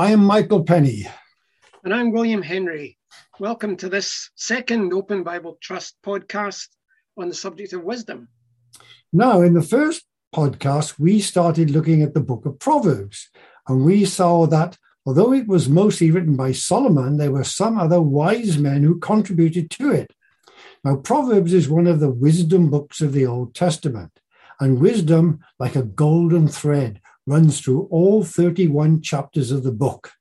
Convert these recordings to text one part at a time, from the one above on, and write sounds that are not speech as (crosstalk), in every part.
I am Michael Penny. And I'm William Henry. Welcome to this second Open Bible Trust podcast on the subject of wisdom. Now, in the first podcast, we started looking at the book of Proverbs, and we saw that although it was mostly written by Solomon, there were some other wise men who contributed to it. Now, Proverbs is one of the wisdom books of the Old Testament, and wisdom, like a golden thread, runs through all 31 chapters of the book.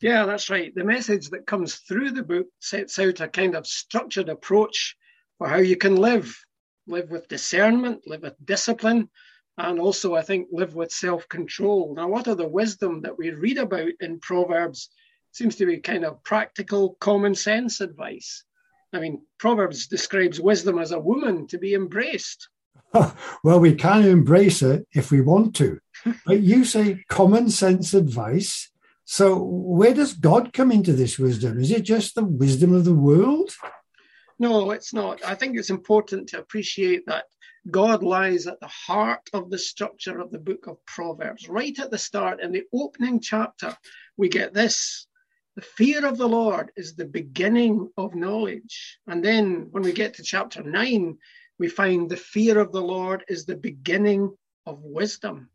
Yeah, that's right. The message that comes through the book sets out a kind of structured approach for how you can live live with discernment, live with discipline, and also, I think, live with self control. Now, what are the wisdom that we read about in Proverbs? Seems to be kind of practical, common sense advice. I mean, Proverbs describes wisdom as a woman to be embraced. (laughs) well, we can embrace it if we want to. (laughs) but you say common sense advice. So, where does God come into this wisdom? Is it just the wisdom of the world? No, it's not. I think it's important to appreciate that God lies at the heart of the structure of the book of Proverbs. Right at the start, in the opening chapter, we get this the fear of the Lord is the beginning of knowledge. And then when we get to chapter 9, we find the fear of the Lord is the beginning of wisdom.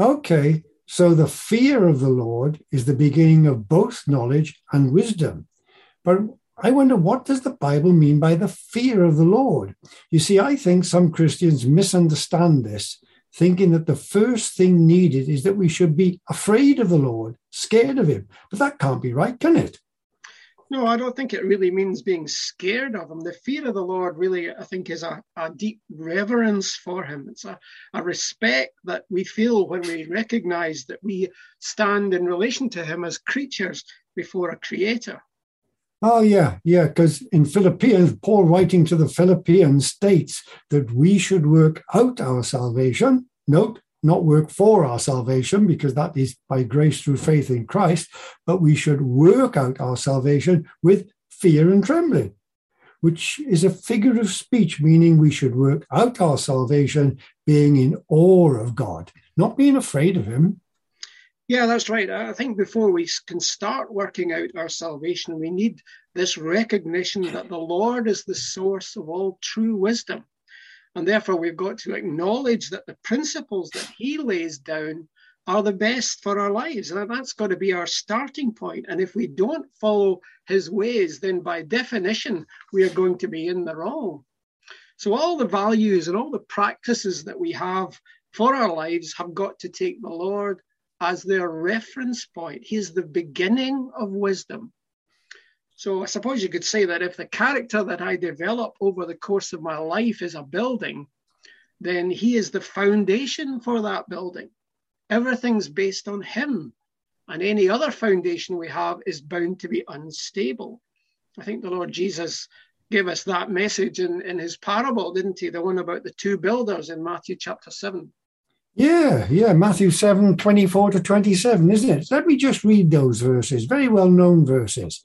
Okay, so the fear of the Lord is the beginning of both knowledge and wisdom. But I wonder what does the Bible mean by the fear of the Lord? You see, I think some Christians misunderstand this, thinking that the first thing needed is that we should be afraid of the Lord, scared of him. But that can't be right, can it? No, I don't think it really means being scared of him. The fear of the Lord really, I think, is a, a deep reverence for him. It's a, a respect that we feel when we recognize that we stand in relation to him as creatures before a creator. Oh, yeah, yeah, because in Philippians, Paul writing to the Philippians states that we should work out our salvation. Note, not work for our salvation, because that is by grace through faith in Christ, but we should work out our salvation with fear and trembling, which is a figure of speech, meaning we should work out our salvation being in awe of God, not being afraid of Him. Yeah, that's right. I think before we can start working out our salvation, we need this recognition that the Lord is the source of all true wisdom. And therefore, we've got to acknowledge that the principles that He lays down are the best for our lives. And that's got to be our starting point. And if we don't follow His ways, then by definition, we are going to be in the wrong. So, all the values and all the practices that we have for our lives have got to take the Lord as their reference point. He's the beginning of wisdom. So I suppose you could say that if the character that I develop over the course of my life is a building, then he is the foundation for that building. Everything's based on him. And any other foundation we have is bound to be unstable. I think the Lord Jesus gave us that message in, in his parable, didn't he? The one about the two builders in Matthew chapter 7. Yeah, yeah, Matthew 7, 24 to 27, isn't it? Let me just read those verses, very well known verses.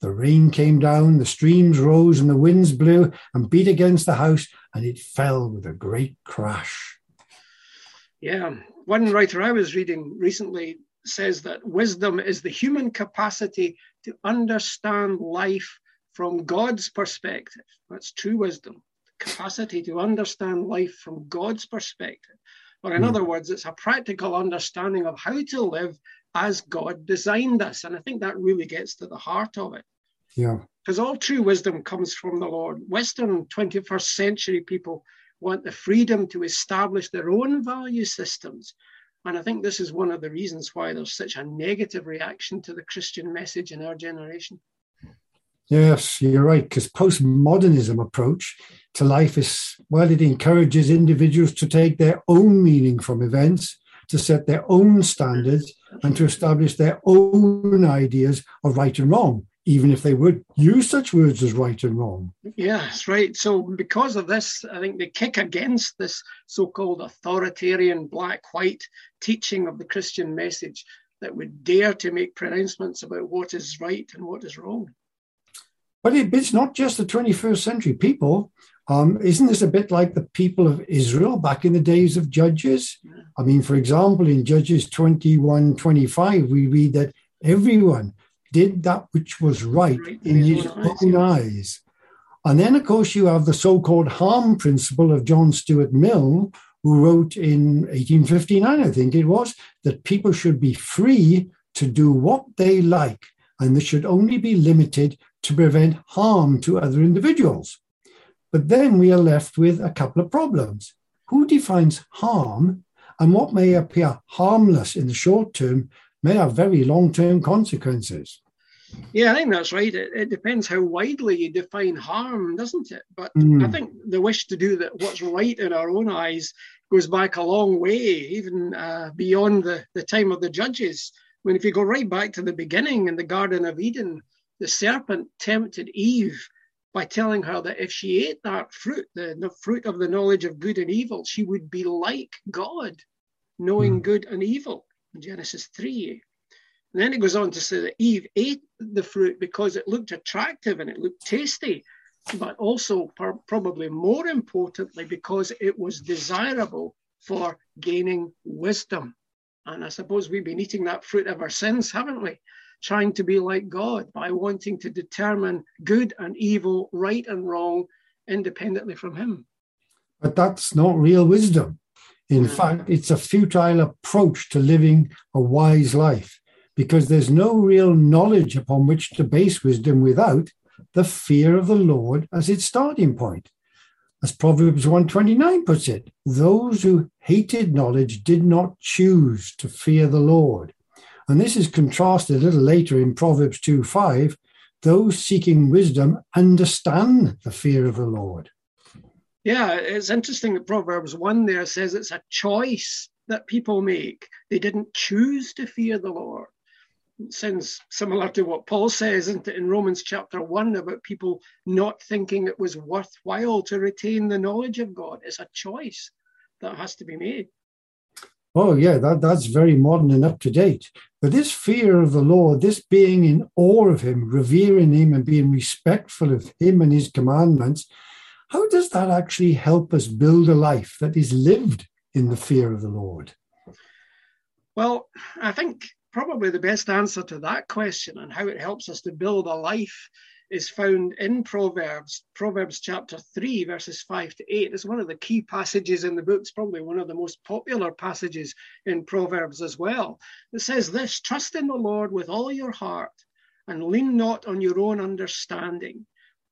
The rain came down, the streams rose, and the winds blew and beat against the house, and it fell with a great crash. Yeah, one writer I was reading recently says that wisdom is the human capacity to understand life from God's perspective. That's true wisdom capacity to understand life from God's perspective. Or, in mm. other words, it's a practical understanding of how to live as God designed us. And I think that really gets to the heart of it. Yeah. Because all true wisdom comes from the Lord. Western 21st century people want the freedom to establish their own value systems. And I think this is one of the reasons why there's such a negative reaction to the Christian message in our generation. Yes, you're right. Because postmodernism approach to life is well, it encourages individuals to take their own meaning from events, to set their own standards, and to establish their own ideas of right and wrong, even if they would use such words as right and wrong. Yes, right. So, because of this, I think they kick against this so called authoritarian black white teaching of the Christian message that would dare to make pronouncements about what is right and what is wrong. But it, it's not just the 21st century people. Um, isn't this a bit like the people of Israel back in the days of Judges? I mean, for example, in Judges 21 25, we read that everyone did that which was right, in his, his own, eyes, own eyes. And then, of course, you have the so called harm principle of John Stuart Mill, who wrote in 1859, I think it was, that people should be free to do what they like, and this should only be limited to prevent harm to other individuals. But then we are left with a couple of problems. Who defines harm, and what may appear harmless in the short term may have very long term consequences? Yeah, I think that's right. It, it, depends how widely you define harm, doesn't it? But mm. I think the wish to do that what's right in our own eyes goes back a long way, even uh, beyond the, the time of the judges. I mean, if you go right back to the beginning in the Garden of Eden, the serpent tempted Eve by telling her that if she ate that fruit, the, the fruit of the knowledge of good and evil, she would be like God, knowing mm. good and evil in Genesis 3. And then it goes on to say that Eve ate the fruit because it looked attractive and it looked tasty, but also per- probably more importantly because it was desirable for gaining wisdom. And I suppose we've been eating that fruit ever since, haven't we? Trying to be like God by wanting to determine good and evil, right and wrong, independently from Him. But that's not real wisdom. In mm. fact, it's a futile approach to living a wise life because there's no real knowledge upon which to base wisdom without the fear of the Lord as its starting point. As Proverbs 129 puts it, those who hated knowledge did not choose to fear the Lord. And this is contrasted a little later in Proverbs 2 5. Those seeking wisdom understand the fear of the Lord. Yeah, it's interesting that Proverbs 1 there says it's a choice that people make. They didn't choose to fear the Lord sounds similar to what Paul says isn't it, in Romans chapter 1 about people not thinking it was worthwhile to retain the knowledge of God. It's a choice that has to be made. Oh, yeah, that, that's very modern and up to date. But this fear of the Lord, this being in awe of Him, revering Him, and being respectful of Him and His commandments, how does that actually help us build a life that is lived in the fear of the Lord? Well, I think probably the best answer to that question and how it helps us to build a life is found in Proverbs, Proverbs chapter 3, verses 5 to 8. It's one of the key passages in the book. It's probably one of the most popular passages in Proverbs as well. It says this Trust in the Lord with all your heart and lean not on your own understanding.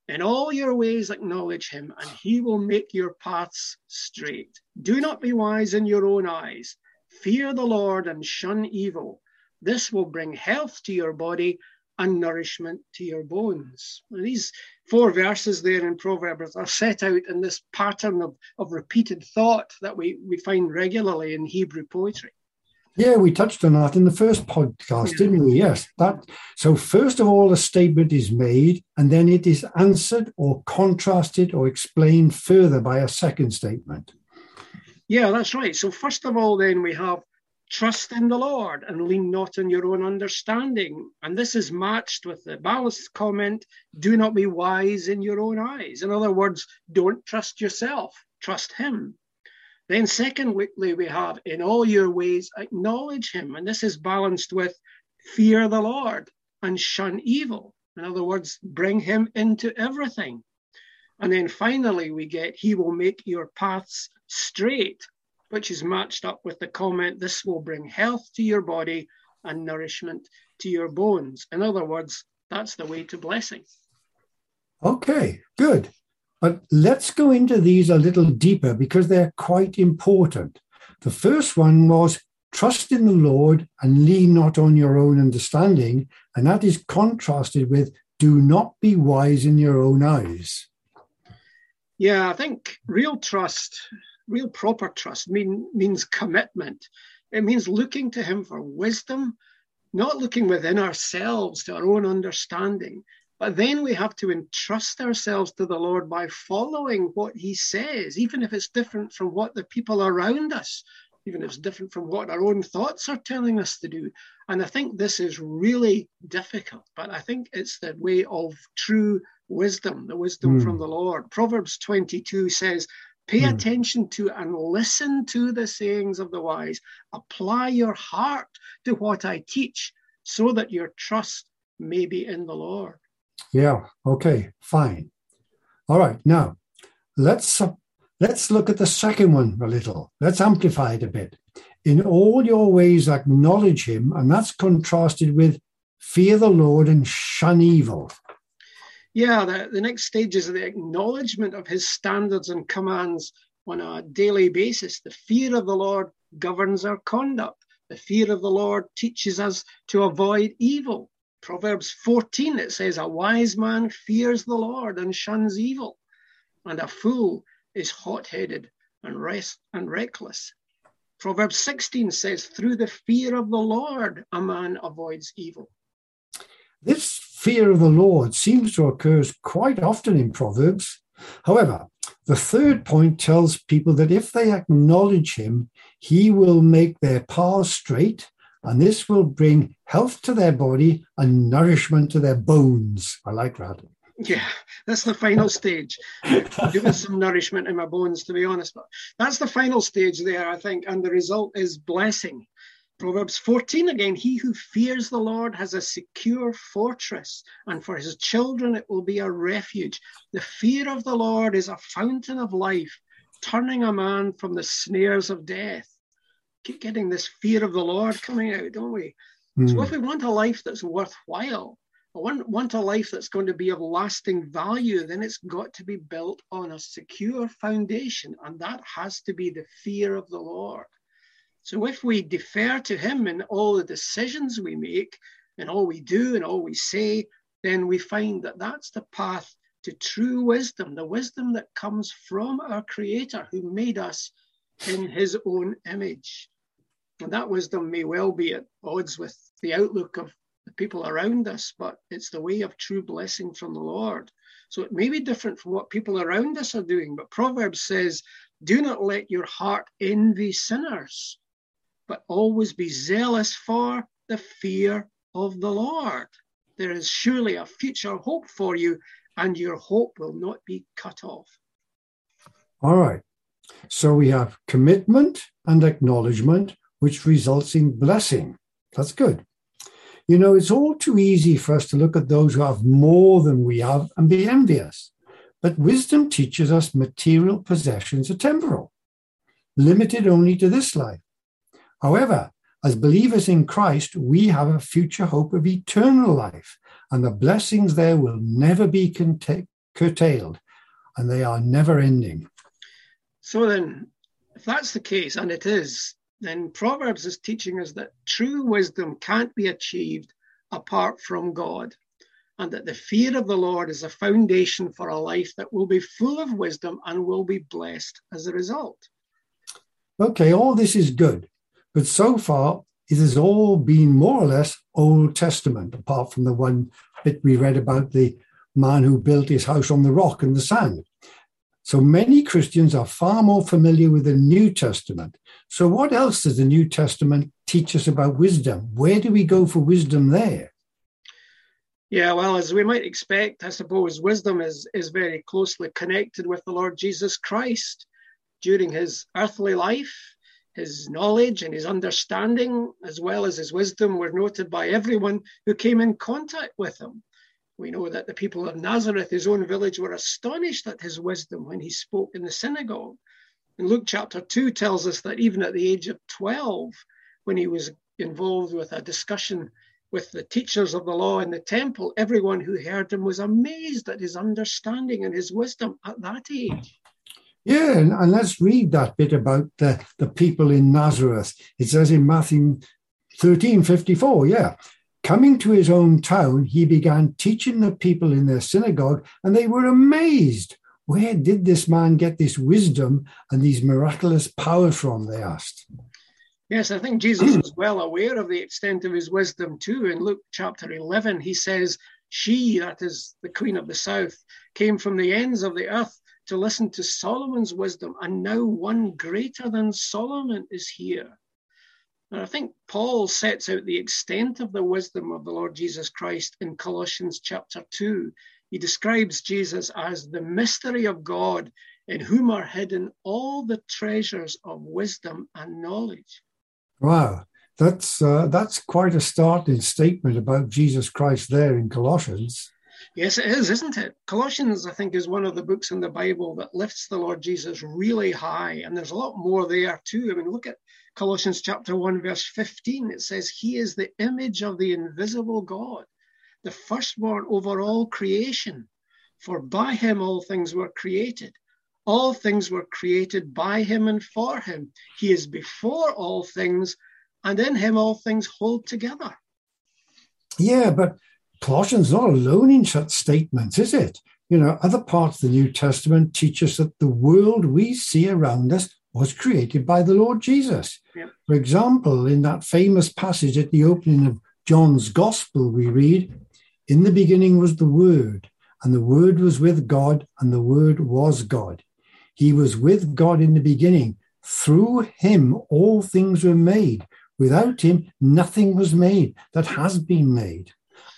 In all your ways acknowledge him, and he will make your paths straight. Do not be wise in your own eyes. Fear the Lord and shun evil. This will bring health to your body and nourishment to your bones. And these four verses there in Proverbs are set out in this pattern of, of repeated thought that we, we find regularly in Hebrew poetry. Yeah, we touched on that in the first podcast, yeah. didn't we? Yes. That so first of all, a statement is made, and then it is answered or contrasted or explained further by a second statement. Yeah, that's right. So first of all, then we have Trust in the Lord and lean not on your own understanding. And this is matched with the balanced comment do not be wise in your own eyes. In other words, don't trust yourself, trust Him. Then, secondly, we have in all your ways acknowledge Him. And this is balanced with fear the Lord and shun evil. In other words, bring Him into everything. And then finally, we get He will make your paths straight which is matched up with the comment, this will bring health to your body and nourishment to your bones. In other words, that's the way to blessing. Okay, good. But let's go into these a little deeper because they're quite important. The first one was trust in the Lord and lean not on your own understanding. And that is contrasted with do not be wise in your own eyes. Yeah, I think real trust real proper trust mean, means commitment. It means looking to him for wisdom, not looking within ourselves to our own understanding, but then we have to entrust ourselves to the Lord by following what he says, even if it's different from what the people around us, even if it's different from what our own thoughts are telling us to do. And I think this is really difficult, but I think it's the way of true wisdom, the wisdom mm. from the Lord. Proverbs 22 says, Pay mm. attention to and listen to the sayings of the wise. Apply your heart to what I teach so that your trust may be in the Lord. Yeah, okay, fine. All right, now let's uh, let's look at the second one a little. Let's amplify it a bit. In all your ways acknowledge him, and that's contrasted with fear the Lord and shun evil yeah, the, the next stage is the acknowledgement of his standards and commands on a daily basis. The fear of the Lord governs our conduct. The fear of the Lord teaches us to avoid evil. Proverbs 14, it says, A wise man fears the Lord and shuns evil, and a fool is hot headed and, rest, and reckless. Proverbs 16 says, Through the fear of the Lord, a man avoids evil. This fear of the Lord seems to occur quite often in Proverbs. However, the third point tells people that if they acknowledge him, he will make their paths straight, and this will bring health to their body and nourishment to their bones. I like that. Yeah, that's the final stage. Giving some nourishment in my bones, to be honest. But that's the final stage there, I think, and the result is blessing. Proverbs 14 again, he who fears the Lord has a secure fortress, and for his children it will be a refuge. The fear of the Lord is a fountain of life, turning a man from the snares of death. Keep getting this fear of the Lord coming out, don't we? Mm. So if we want a life that's worthwhile, want, want a life that's going to be of lasting value, then it's got to be built on a secure foundation, and that has to be the fear of the Lord. So if we defer to him in all the decisions we make and all we do and all we say, then we find that that's the path to true wisdom, the wisdom that comes from our Creator who made us in his own image. And that wisdom may well be at odds with the outlook of the people around us, but it's the way of true blessing from the Lord. So it may be different from what people around us are doing, but Proverbs says, Do not let your heart envy sinners, but always be zealous for the fear of the Lord. There is surely a future hope for you, and your hope will not be cut off. All right. So we have commitment and acknowledgement, which results in blessing. That's good. You know, it's all too easy for us to look at those who have more than we have and be envious. But wisdom teaches us material possessions are temporal, limited only to this life. However, as believers in Christ, we have a future hope of eternal life, and the blessings there will never be curtailed, and they are never ending. So then, if that's the case, and it is, then Proverbs is teaching us that true wisdom can't be achieved apart from God, and that the fear of the Lord is a foundation for a life that will be full of wisdom and will be blessed as a result. Okay, all this is good. But so far, it has all been more or less Old Testament, apart from the one bit we read about the man who built his house on the rock and the sand. So many Christians are far more familiar with the New Testament. So, what else does the New Testament teach us about wisdom? Where do we go for wisdom there? Yeah, well, as we might expect, I suppose wisdom is, is very closely connected with the Lord Jesus Christ. During his earthly life, his knowledge and his understanding, as well as his wisdom, were noted by everyone who came in contact with him. We know that the people of Nazareth, his own village, were astonished at his wisdom when he spoke in the synagogue. And Luke chapter 2 tells us that even at the age of 12, when he was involved with a discussion with the teachers of the law in the temple, everyone who heard him was amazed at his understanding and his wisdom at that age. Yeah, and, and, let's read that bit about the, the people in Nazareth. It says in Matthew 13 54, yeah. Coming to his own town, he began teaching the people in their synagogue, and they were amazed. Where did this man get this wisdom and these miraculous powers from? They asked. Yes, I think Jesus was well aware of the extent of his wisdom too. In Luke chapter 11, he says, She, that is the Queen of the South, came from the ends of the earth to listen to Solomon's wisdom, and now one greater than Solomon is here. And I think Paul sets out the extent of the wisdom of the Lord Jesus Christ in Colossians chapter 2. He describes Jesus as the mystery of God in whom are hidden all the treasures of wisdom and knowledge. Wow, that's uh, that's quite a startling statement about Jesus Christ there in Colossians. Yes, it is, isn't it? Colossians, I think, is one of the books in the Bible that lifts the Lord Jesus really high, and there's a lot more there too. I mean, look at Colossians chapter 1, verse 15. It says, He is the image of the invisible God, the firstborn over all creation. For by him all things were created. All things were created by him and for him. He is before all things, and in him all things hold together. Yeah, but Colossians not alone in such statements, is it? You know, other parts of the New Testament teach us that the world we see around us was created by the Lord Jesus. Yeah. For example, in that famous passage at the opening of John's Gospel, we read, In the beginning was the Word, and the Word was with God, and the Word was God. He was with God in the beginning. Through him, all things were made. Without him, nothing was made that has been made.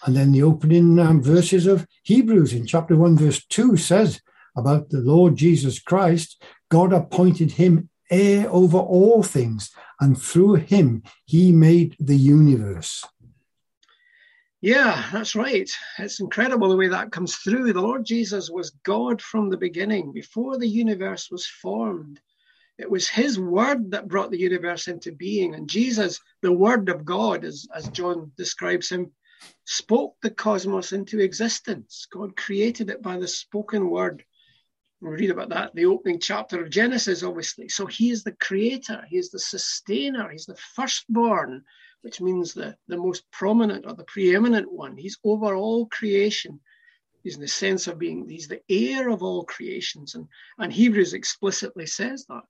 And then the opening um, verses of Hebrews in chapter 1, verse 2 says about the Lord Jesus Christ God appointed him heir over all things, and through him he made the universe. Yeah, that's right. It's incredible the way that comes through. The Lord Jesus was God from the beginning, before the universe was formed. It was his word that brought the universe into being. And Jesus, the word of God, as, as John describes him, spoke the cosmos into existence. God created it by the spoken word. We read about that, the opening chapter of Genesis, obviously. So he is the creator, he is the sustainer, he's the firstborn which means the, the most prominent or the preeminent one. He's over all creation. He's in the sense of being, he's the heir of all creations. And, and Hebrews explicitly says that.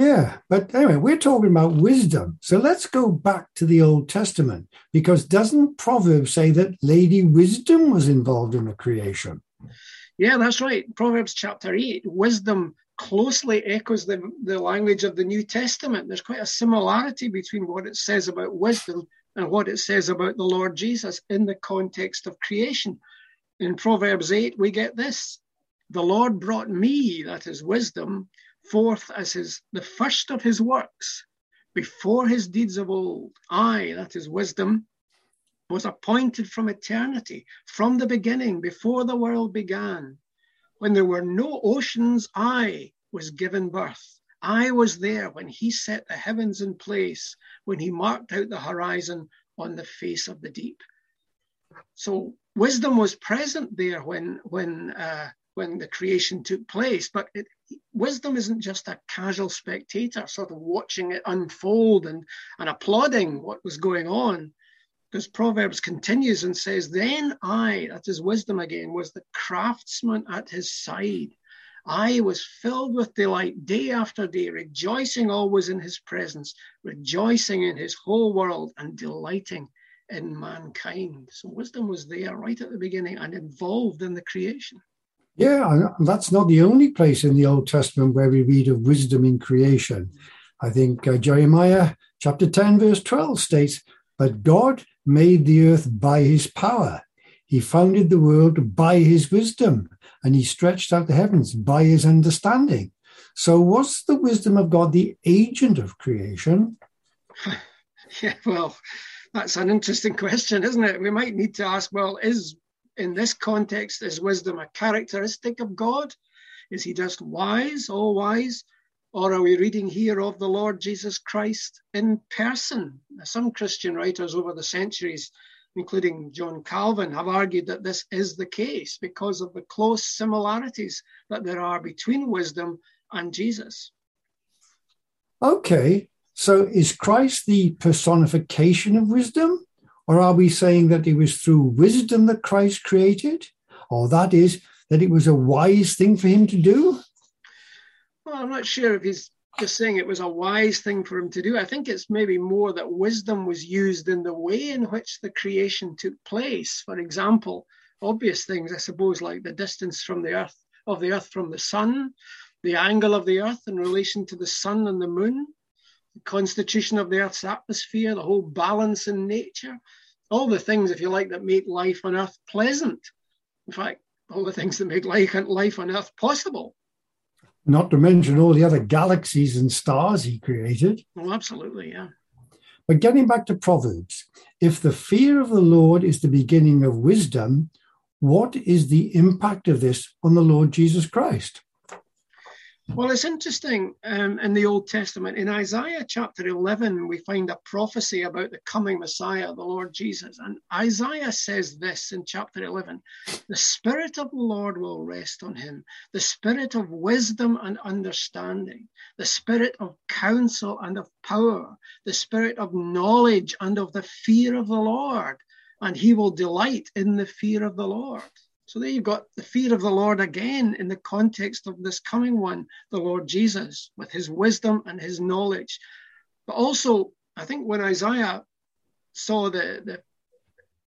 Yeah, but anyway, we're talking about wisdom. So let's go back to the Old Testament because doesn't Proverbs say that Lady Wisdom was involved in the creation? Yeah, that's right. Proverbs chapter 8 wisdom closely echoes the, the language of the New Testament. There's quite a similarity between what it says about wisdom and what it says about the Lord Jesus in the context of creation. In Proverbs 8, we get this The Lord brought me, that is wisdom, forth as his, the first of his works, before his deeds of old. I, that is wisdom, was appointed from eternity, from the beginning, before the world began. When there were no oceans, I was given birth. I was there when he set the heavens in place, when he marked out the horizon on the face of the deep. So wisdom was present there when when uh, when the creation took place, but it, wisdom isn't just a casual spectator, sort of watching it unfold and and applauding what was going on because Proverbs continues and says, Then I, that is wisdom again, was the craftsman at his side. I was filled with delight day after day, rejoicing always in his presence, rejoicing in his whole world, and delighting in mankind. So wisdom was there right at the beginning and involved in the creation. Yeah, that's not the only place in the Old Testament where we read of wisdom in creation. I think uh, Jeremiah chapter 10, verse 12 states, But God made the earth by his power. He founded the world by his wisdom, and he stretched out the heavens by his understanding. So, was the wisdom of God the agent of creation? (laughs) Yeah, well, that's an interesting question, isn't it? We might need to ask well, is in this context, is wisdom a characteristic of God? Is he just wise, all wise? Or are we reading here of the Lord Jesus Christ in person? Some Christian writers over the centuries, including John Calvin, have argued that this is the case because of the close similarities that there are between wisdom and Jesus. Okay, so is Christ the personification of wisdom? Or are we saying that it was through wisdom that Christ created? Or that is, that it was a wise thing for him to do? Well, I'm not sure if he's just saying it was a wise thing for him to do. I think it's maybe more that wisdom was used in the way in which the creation took place. For example, obvious things, I suppose, like the distance from the earth of the earth from the sun, the angle of the earth in relation to the sun and the moon, the constitution of the earth's atmosphere, the whole balance in nature, all the things, if you like, that make life on earth pleasant. In fact, all the things that make life, life on earth possible. Not to mention all the other galaxies and stars he created. Oh, absolutely, yeah. But getting back to Proverbs, if the fear of the Lord is the beginning of wisdom, what is the impact of this on the Lord Jesus Christ? Well, it's interesting um, in the Old Testament. In Isaiah chapter 11, we find a prophecy about the coming Messiah, the Lord Jesus. And Isaiah says this in chapter 11 The Spirit of the Lord will rest on him, the Spirit of wisdom and understanding, the Spirit of counsel and of power, the Spirit of knowledge and of the fear of the Lord. And he will delight in the fear of the Lord. So there you've got the fear of the Lord again in the context of this coming one, the Lord Jesus, with his wisdom and his knowledge. But also, I think when Isaiah saw the, the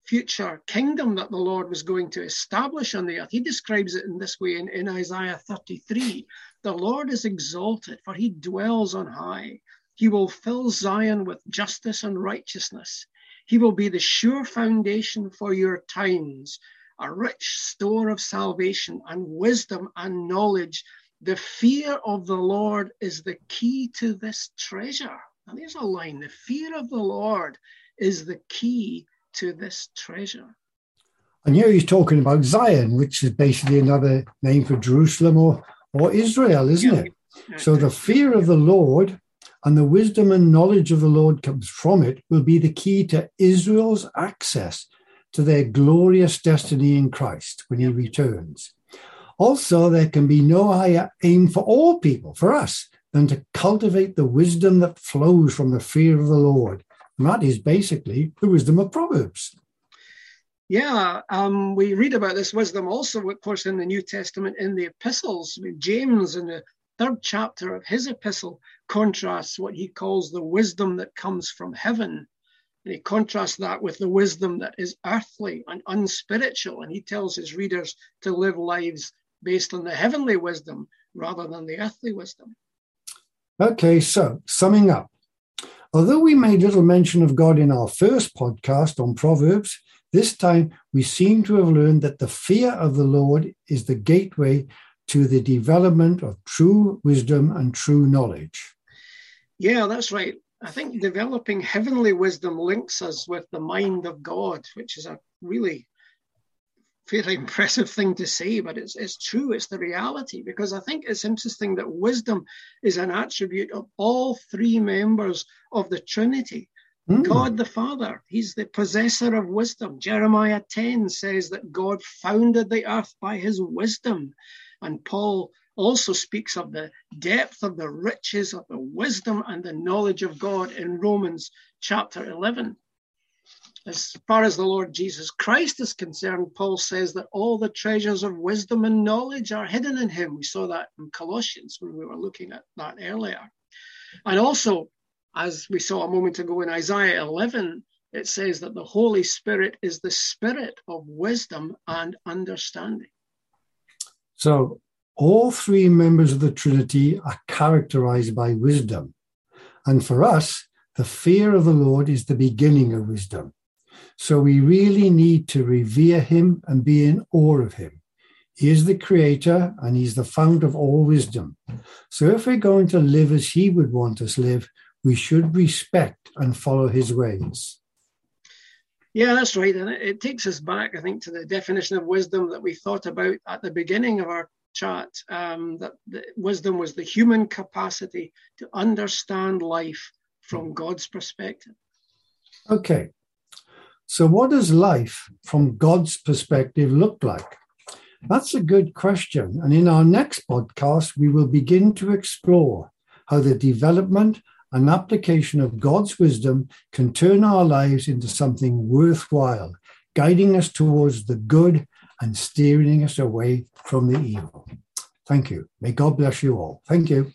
future kingdom that the Lord was going to establish on the earth, he describes it in this way in, in Isaiah 33 The Lord is exalted, for he dwells on high. He will fill Zion with justice and righteousness. He will be the sure foundation for your times a rich store of salvation and wisdom and knowledge. The fear of the Lord is the key to this treasure. And there's a line the fear of the Lord is the key to this treasure. And here he's talking about Zion, which is basically another name for Jerusalem or, or Israel, isn't yeah. it? So the fear of the Lord and the wisdom and knowledge of the Lord comes from it will be the key to Israel's access to their glorious destiny in Christ when he returns. Also, there can be no higher aim for all people, for us, than to cultivate the wisdom that flows from the fear of the Lord. And that is basically the wisdom of Proverbs. Yeah, um, we read about this wisdom also, of course, in the New Testament in the epistles. James, in the third chapter of his epistle, contrasts what he calls the wisdom that comes from heaven and he contrasts that with the wisdom that is earthly and unspiritual. And he tells his readers to live lives based on the heavenly wisdom rather than the earthly wisdom. Okay, so summing up. Although we made little mention of God in our first podcast on Proverbs, this time we seem to have learned that the fear of the Lord is the gateway to the development of true wisdom and true knowledge. Yeah, that's right. I think developing heavenly wisdom links us with the mind of God, which is a really fairly (laughs) impressive thing to say, but it's, it's true, it's the reality. Because I think it's interesting that wisdom is an attribute of all three members of the Trinity. Mm. God the Father, He's the possessor of wisdom. Jeremiah 10 says that God founded the earth by His wisdom. And Paul also speaks of the depth of the riches of the wisdom and the knowledge of God in Romans chapter 11. As far as the Lord Jesus Christ is concerned, Paul says that all the treasures of wisdom and knowledge are hidden in him. We saw that in Colossians when we were looking at that earlier. And also, as we saw a moment ago in Isaiah 11, it says that the Holy Spirit is the spirit of wisdom and understanding. So all three members of the Trinity are characterized by wisdom. And for us, the fear of the Lord is the beginning of wisdom. So we really need to revere him and be in awe of him. He is the creator and he's the fount of all wisdom. So if we're going to live as he would want us live, we should respect and follow his ways. Yeah, that's right. And it takes us back, I think, to the definition of wisdom that we thought about at the beginning of our chat um, that wisdom was the human capacity to understand life from God's perspective. Okay. So, what does life from God's perspective look like? That's a good question. And in our next podcast, we will begin to explore how the development and application of God's wisdom can turn our lives into something worthwhile, guiding us towards the good and steering us away from the evil. Thank you. May God bless you all. Thank you.